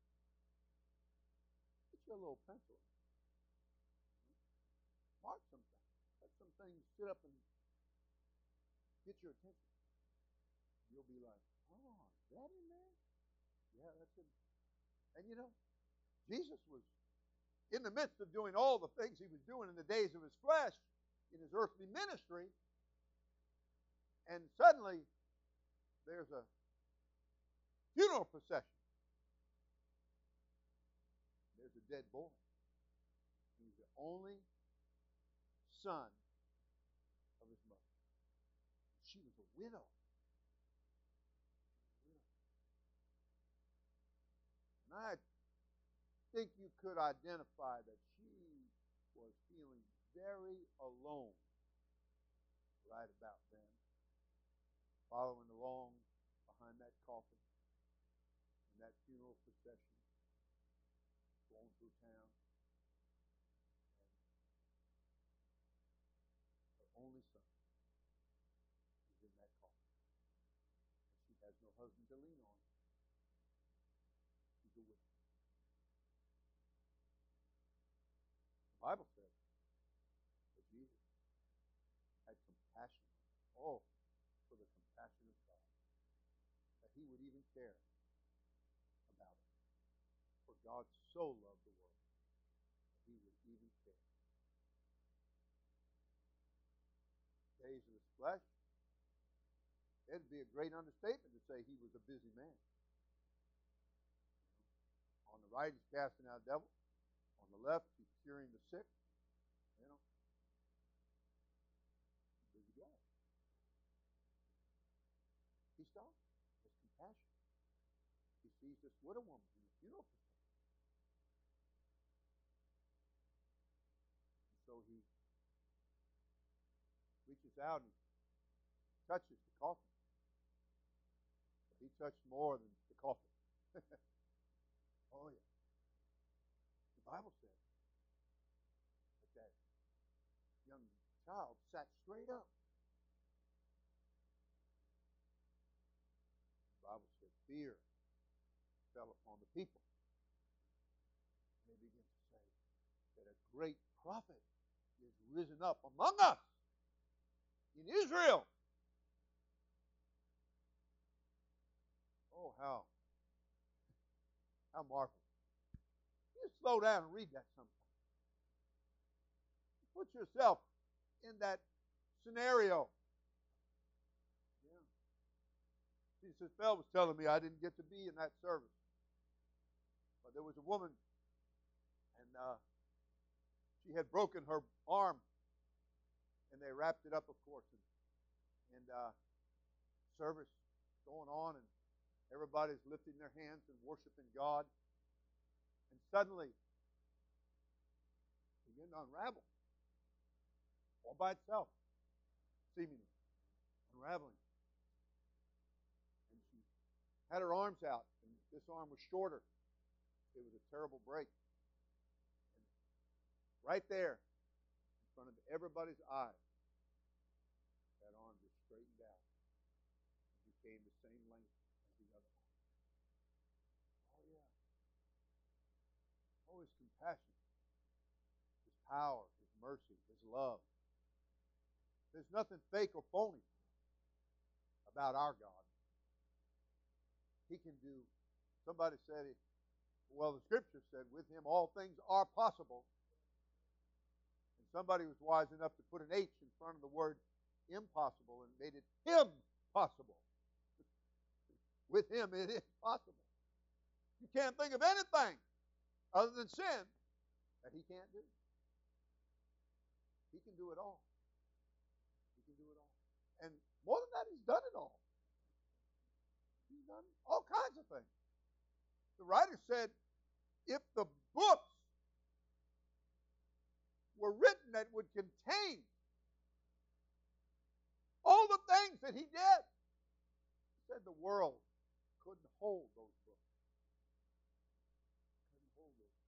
Get your little pencil. Mark some things. Let some things sit up and get your attention. You'll be like, oh, is that in there? Yeah, that's it. And you know, Jesus was in the midst of doing all the things he was doing in the days of his flesh in his earthly ministry. And suddenly, there's a funeral procession. There's a dead boy. He's the only son of his mother. She was a widow. And I think you could identify that she was feeling very alone right about then, following along behind that coffin in that funeral procession, going through town. And her only son is in that coffin. And she has no husband to lean on. She's a widow. The Bible says that Jesus had compassion. Oh, for the compassion of God. That he would even care about it. For God so loved the world that he would even care. Days of his flesh. It'd be a great understatement to say he was a busy man. On the right, he's casting out devils. On the left, curing the sick. You know, busy guy. He stops. His compassion. He sees this widow woman in the funeral procession. And so he reaches out and touches the coffin. But he touched more than the coffin. [LAUGHS] oh yeah. The Bible says that that young child sat straight up. The Bible said fear fell upon the people. And they begin to say that a great prophet is risen up among us in Israel. Oh, how how marvelous. You slow down and read that sometime. Put yourself in that scenario. Yeah. Jesus Bell was telling me I didn't get to be in that service. But there was a woman, and uh, she had broken her arm, and they wrapped it up, of course. And, and uh, service going on, and everybody's lifting their hands and worshiping God. And suddenly, began to unravel all by itself, seemingly unraveling. And she had her arms out, and this arm was shorter. It was a terrible break. And right there, in front of everybody's eyes, that arm just straightened out and became the same length as the other arm. Oh, yeah. Oh, his compassion, his power, his mercy, his love. There's nothing fake or phony about our God. He can do. Somebody said it. Well, the scripture said, with him all things are possible. And somebody was wise enough to put an H in front of the word impossible and made it him possible. [LAUGHS] with him it is possible. You can't think of anything other than sin that he can't do. He can do it all. He can do it all. And more than that, he's done it all. He's done all kinds of things. The writer said, if the books were written that would contain all the things that he did, he said the world couldn't hold those books. Couldn't hold those.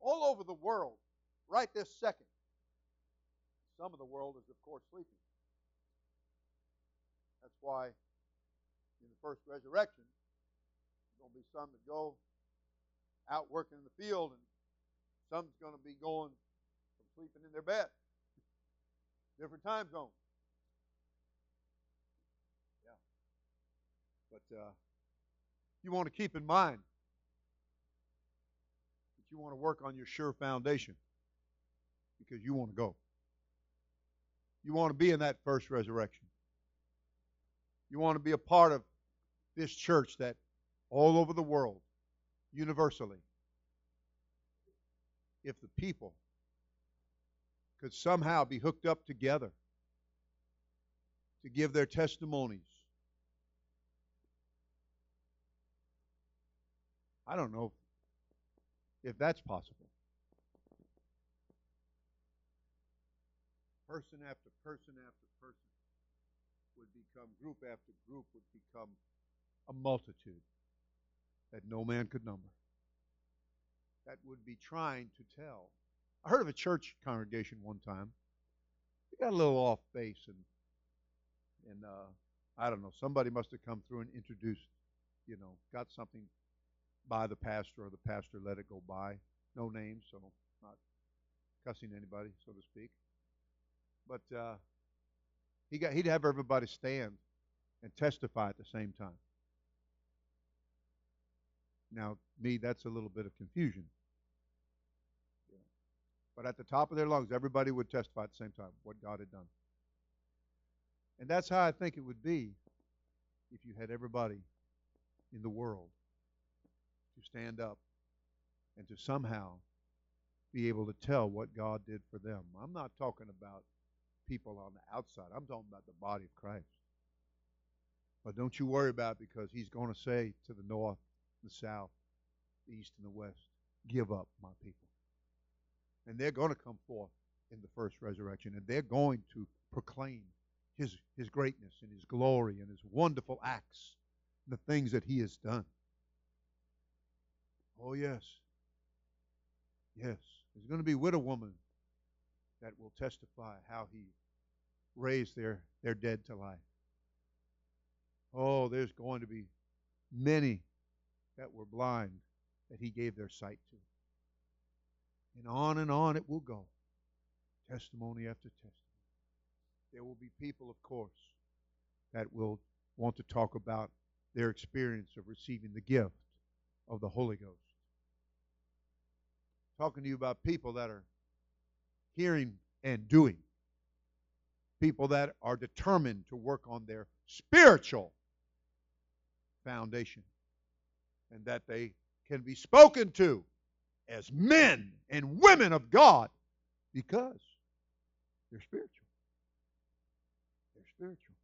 All over the world, right this second, some of the world is, of course, sleeping. That's why in the first resurrection, there's going to be some that go out working in the field, and some's going to be going from sleeping in their bed. [LAUGHS] Different time zones. Yeah. But uh, you want to keep in mind that you want to work on your sure foundation because you want to go. You want to be in that first resurrection. You want to be a part of this church that all over the world, universally, if the people could somehow be hooked up together to give their testimonies. I don't know if that's possible. person after person after would become, group after group would become a multitude that no man could number. That would be trying to tell. I heard of a church congregation one time. They got a little off base, and and uh, I don't know. Somebody must have come through and introduced, you know, got something by the pastor, or the pastor let it go by. No names, so not cussing anybody, so to speak. But uh, he got he'd have everybody stand and testify at the same time. Now, me, that's a little bit of confusion. But at the top of their lungs, everybody would testify at the same time what God had done. And that's how I think it would be if you had everybody in the world to stand up and to somehow be able to tell what God did for them. I'm not talking about people on the outside. I'm talking about the body of Christ. But don't you worry about it because he's going to say to the north, the south, the east, and the west, give up, my people. And they're going to come forth in the first resurrection, and they're going to proclaim his, his greatness and his glory and his wonderful acts and the things that he has done. Oh, yes. Yes. There's going to be widow woman that will testify how he raised their, their dead to life. Oh, there's going to be many that were blind that he gave their sight to. And on and on it will go, testimony after testimony. There will be people, of course, that will want to talk about their experience of receiving the gift of the Holy Ghost. Talking to you about people that are hearing and doing. People that are determined to work on their spiritual foundation and that they can be spoken to as men and women of God because they're spiritual. They're spiritual.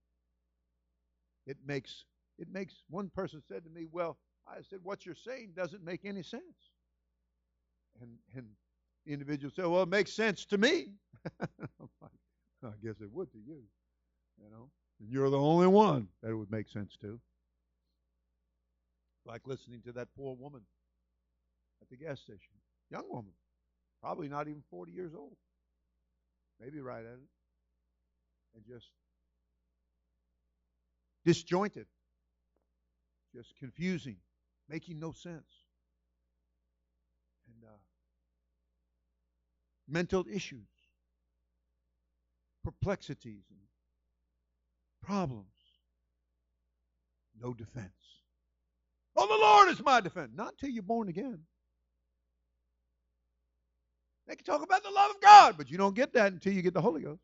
It makes it makes one person said to me, Well, I said, What you're saying doesn't make any sense. And and individual say, Well, it makes sense to me. [LAUGHS] I guess it would to you. You know? And you're the only one that it would make sense to. Like listening to that poor woman at the gas station. Young woman. Probably not even 40 years old. Maybe right at it. And just disjointed. Just confusing. Making no sense. And uh, mental issues, perplexities, and problems. no defense. Oh, the Lord is my defense. Not until you're born again. They can talk about the love of God, but you don't get that until you get the Holy Ghost.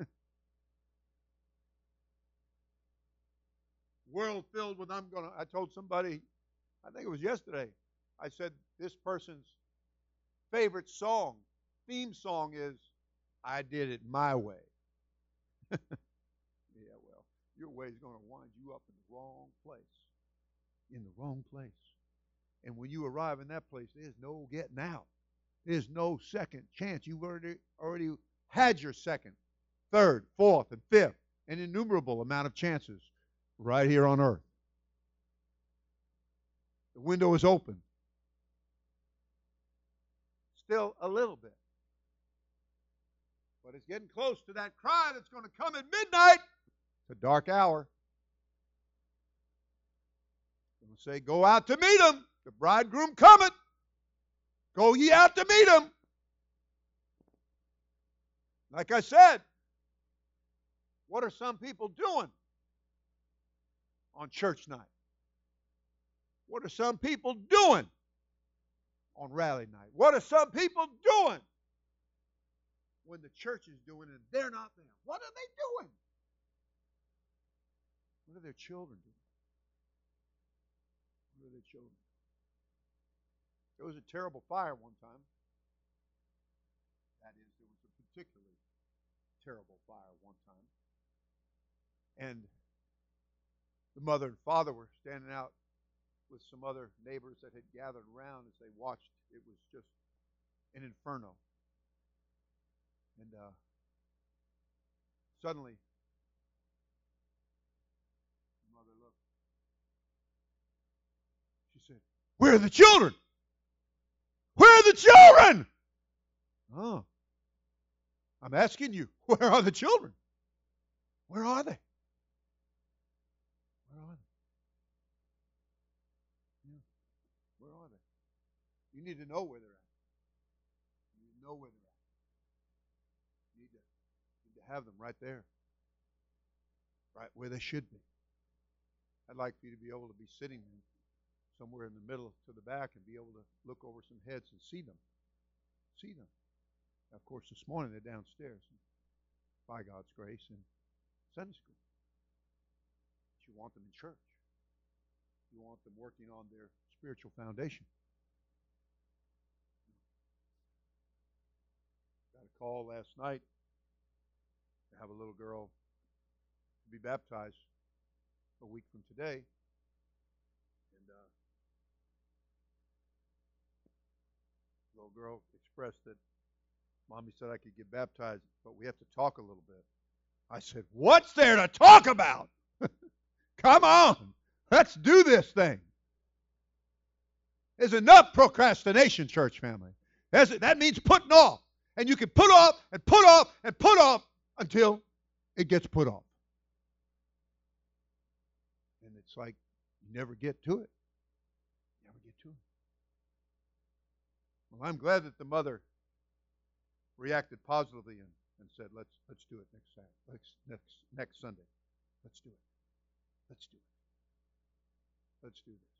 [LAUGHS] World filled with I'm gonna I told somebody, I think it was yesterday, I said this person's favorite song, theme song is I did it my way. [LAUGHS] yeah, well, your way is going to wind you up in the wrong place. In the wrong place. And when you arrive in that place, there's no getting out. There's no second chance. You've already already had your second, third, fourth, and fifth, an innumerable amount of chances right here on earth. The window is open. Still a little bit. But it's getting close to that cry that's going to come at midnight. It's a dark hour. Going to say, Go out to meet him. The bridegroom cometh. Go ye out to meet him. Like I said, what are some people doing on church night? What are some people doing on rally night? What are some people doing when the church is doing it and they're not there? What are they doing? What are their children doing? What are their children? There was a terrible fire one time. That is, there was a particularly terrible fire one time. And the mother and father were standing out with some other neighbors that had gathered around as they watched. It was just an inferno. And uh, suddenly, the mother looked. She said, Where are the children? Where are the children? Oh. I'm asking you, [LAUGHS] where are the children? Where are they? Where are they? Yeah. Where are they? You need to know where they're at. You need to know where they're at. You need to, need to have them right there. Right where they should be. I'd like for you to be able to be sitting somewhere in the middle to the back and be able to look over some heads and see them. See them. Now, of course, this morning they're downstairs, by God's grace, in Sunday school. But you want them in church. You want them working on their spiritual foundation. Got a call last night to have a little girl to be baptized a week from today. And uh, little girl expressed that mommy said I could get baptized, but we have to talk a little bit. I said, What's there to talk about? [LAUGHS] Come on, let's do this thing. There's enough procrastination, church family. That means putting off. And you can put off and put off and put off until it gets put off. And it's like you never get to it. Never get to it. Well, I'm glad that the mother reacted positively and, and said, "Let's let's do it next Saturday, next next next Sunday. Let's do it. Let's do it. Let's do this."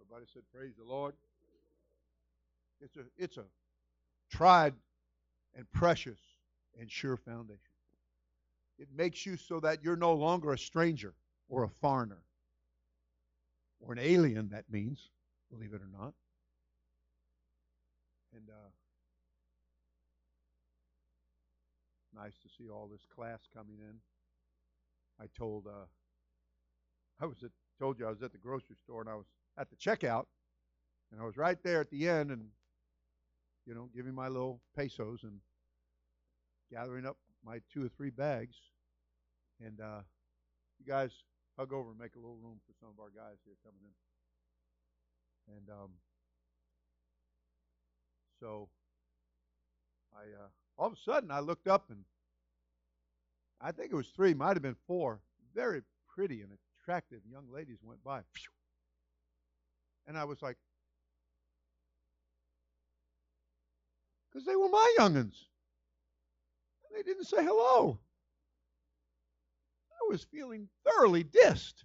Everybody said, "Praise the Lord." It's a it's a tried and precious and sure foundation. It makes you so that you're no longer a stranger or a foreigner or an alien. That means, believe it or not. And uh, nice to see all this class coming in. I told uh, I was at told you I was at the grocery store and I was at the checkout and I was right there at the end and you know giving my little pesos and gathering up my two or three bags. And uh, you guys hug over and make a little room for some of our guys here coming in. And um, so I uh, all of a sudden I looked up and I think it was three, might have been four, very pretty and attractive young ladies went by. And I was like, because they were my youngins. And they didn't say hello. I was feeling thoroughly dissed.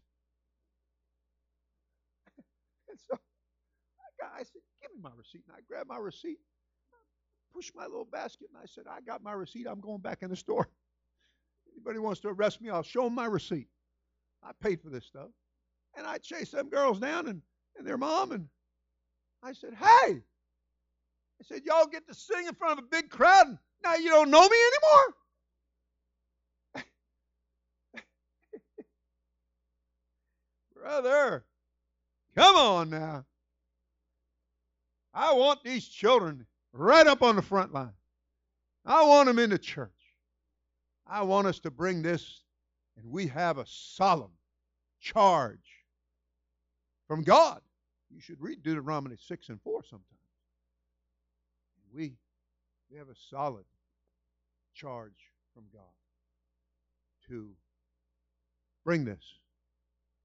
[LAUGHS] and so I, said, Give me my receipt. And I grabbed my receipt, pushed my little basket, and I said, I got my receipt. I'm going back in the store. Anybody wants to arrest me, I'll show them my receipt. I paid for this stuff. And I chased them girls down and, and their mom, and I said, Hey! I said, Y'all get to sing in front of a big crowd, and now you don't know me anymore? [LAUGHS] Brother, come on now. I want these children right up on the front line. I want them in the church. I want us to bring this, and we have a solemn charge from God. You should read Deuteronomy 6 and 4 sometimes. We, we have a solid charge from God to bring this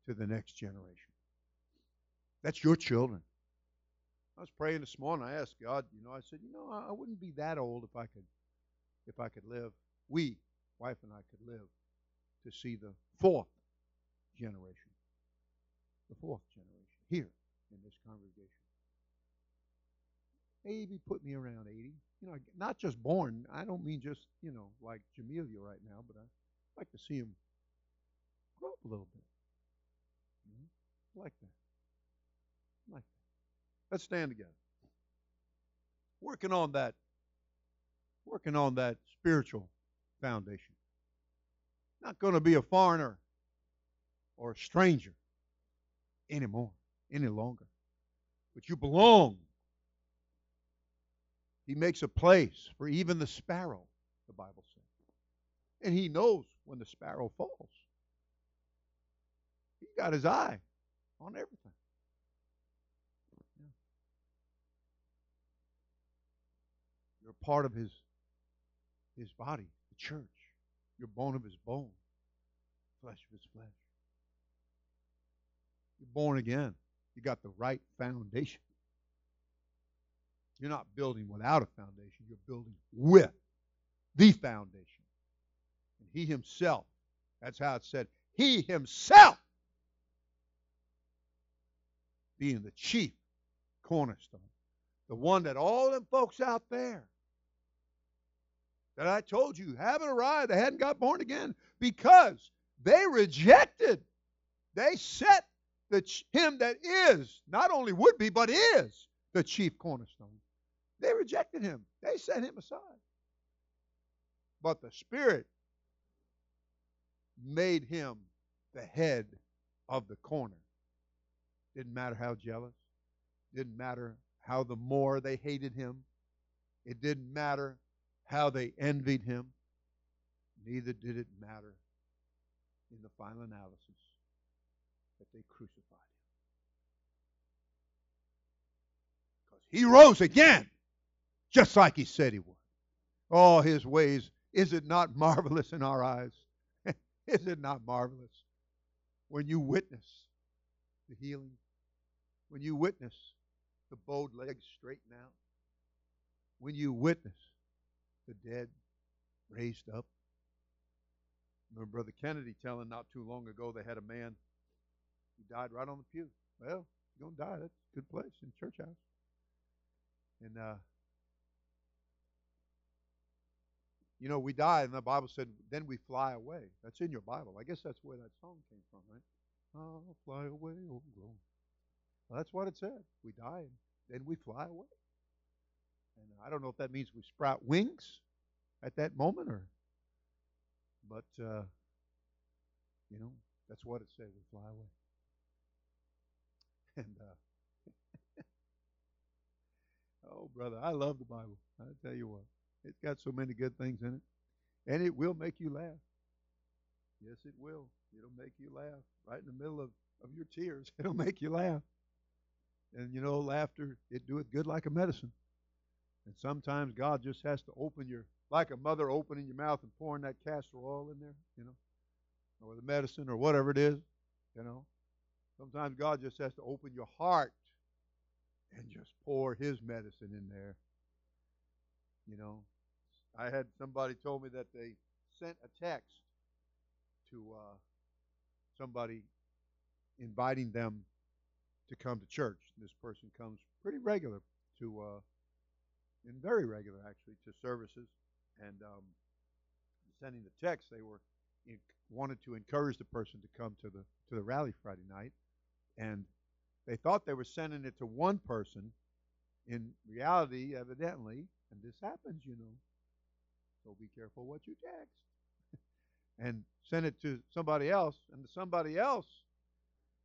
to the next generation. That's your children. I was praying this morning. I asked God, you know, I said, you know, I wouldn't be that old if I could, if I could live. We, wife and I, could live to see the fourth generation, the fourth generation here in this congregation. Maybe put me around 80. You know, not just born. I don't mean just, you know, like Jamelia right now, but I like to see him grow up a little bit. Mm-hmm. Like that. Like that. Let's stand together. Working on that. Working on that spiritual foundation. Not going to be a foreigner or a stranger anymore, any longer. But you belong. He makes a place for even the sparrow, the Bible says. And he knows when the sparrow falls. He got his eye on everything. You're part of his his body, the church. You're bone of his bone, flesh of his flesh. You're born again. You got the right foundation. You're not building without a foundation. You're building with the foundation. And he himself, that's how it said, he himself being the chief cornerstone. The one that all them folks out there that I told you haven't arrived, they hadn't got born again because they rejected. They set the him that is, not only would be, but is the chief cornerstone. They rejected him. They set him aside. But the Spirit made him the head of the corner. Didn't matter how jealous. Didn't matter how the more they hated him. It didn't matter how they envied him. Neither did it matter in the final analysis that they crucified him. Because he rose again, just like he said he would. Oh, his ways, is it not marvelous in our eyes? [LAUGHS] is it not marvelous when you witness the healing? When you witness the bowed legs straighten out? When you witness the dead raised up? Remember Brother Kennedy telling not too long ago they had a man he died right on the pew. Well, you're gonna die. That's a good place in church house. And uh, you know, we die, and the Bible said, then we fly away. That's in your Bible. I guess that's where that song came from, right? I'll fly away, oh glory. Well, that's what it said. We die, and then we fly away. And I don't know if that means we sprout wings at that moment, or, but uh, you know, that's what it said. We fly away. [LAUGHS] And uh, [LAUGHS] oh, brother, I love the Bible. I tell you what, it's got so many good things in it, and it will make you laugh. Yes, it will. It'll make you laugh right in the middle of, of your tears. [LAUGHS] It'll make you laugh. And you know, laughter, it doeth good like a medicine. And sometimes God just has to open your, like a mother opening your mouth and pouring that castor oil in there, you know, or the medicine or whatever it is, you know. Sometimes God just has to open your heart and just pour His medicine in there. You know, I had somebody told me that they sent a text to uh, somebody inviting them to come to church. This person comes pretty regular to, uh, and very regular actually, to services. And um, sending the text, they were in, wanted to encourage the person to come to the to the rally Friday night, and they thought they were sending it to one person. In reality, evidently, and this happens, you know. So be careful what you text. [LAUGHS] and send it to somebody else, and somebody else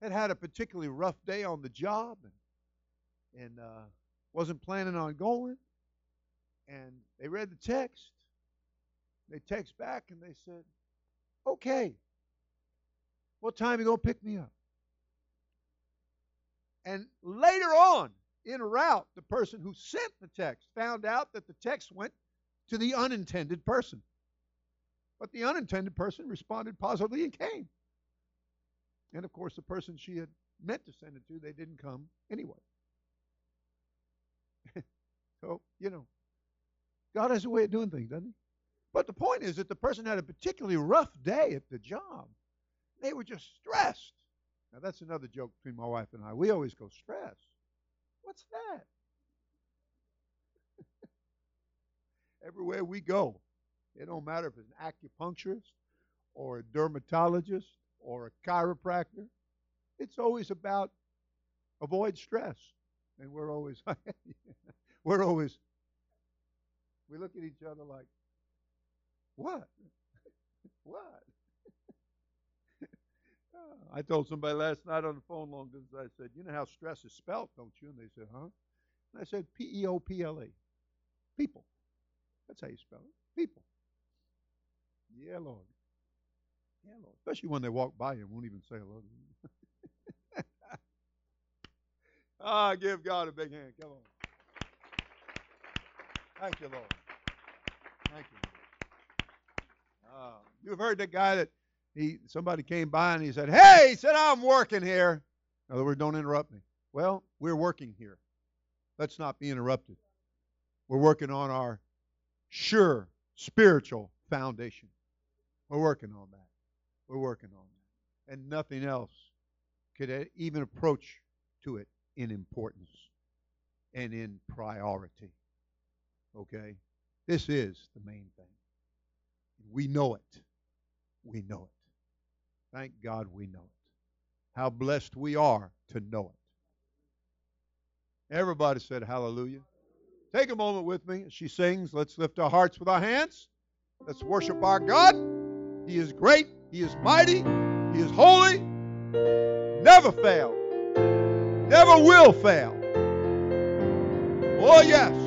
had had a particularly rough day on the job and and uh, wasn't planning on going. And they read the text. They text back and they said, "Okay, what time you gonna pick me up?" And later on, in route, the person who sent the text found out that the text went to the unintended person. But the unintended person responded positively and came. And of course, the person she had meant to send it to, they didn't come anyway. [LAUGHS] so, you know, God has a way of doing things, doesn't he? But the point is that the person had a particularly rough day at the job. They were just stressed. Now, that's another joke between my wife and I. We always go, stress. What's that? Everywhere we go, it don't matter if it's an acupuncturist or a dermatologist or a chiropractor. It's always about avoid stress. And we're always [LAUGHS] we're always we look at each other like, what? [LAUGHS] what? [LAUGHS] I told somebody last night on the phone long distance, I said, you know how stress is spelt, don't you? And they said, huh? And I said, P E O P L E. People. That's how you spell it. People. Yeah, Lord. Yeah, Lord. Especially when they walk by you and won't even say hello to you. [LAUGHS] ah, give God a big hand. Come on. Thank you, Lord. Thank you. Uh, you've heard the guy that he somebody came by and he said, "Hey," he said, "I'm working here." In other words, don't interrupt me. Well, we're working here. Let's not be interrupted. We're working on our sure spiritual foundation. We're working on that. We're working on that. And nothing else could even approach to it in importance and in priority. Okay? This is the main thing. We know it. We know it. Thank God we know it. How blessed we are to know it. Everybody said hallelujah. Take a moment with me she sings. Let's lift our hearts with our hands. Let's worship our God. He is great. He is mighty. He is holy. Never fail. Never will fail. Oh, yes.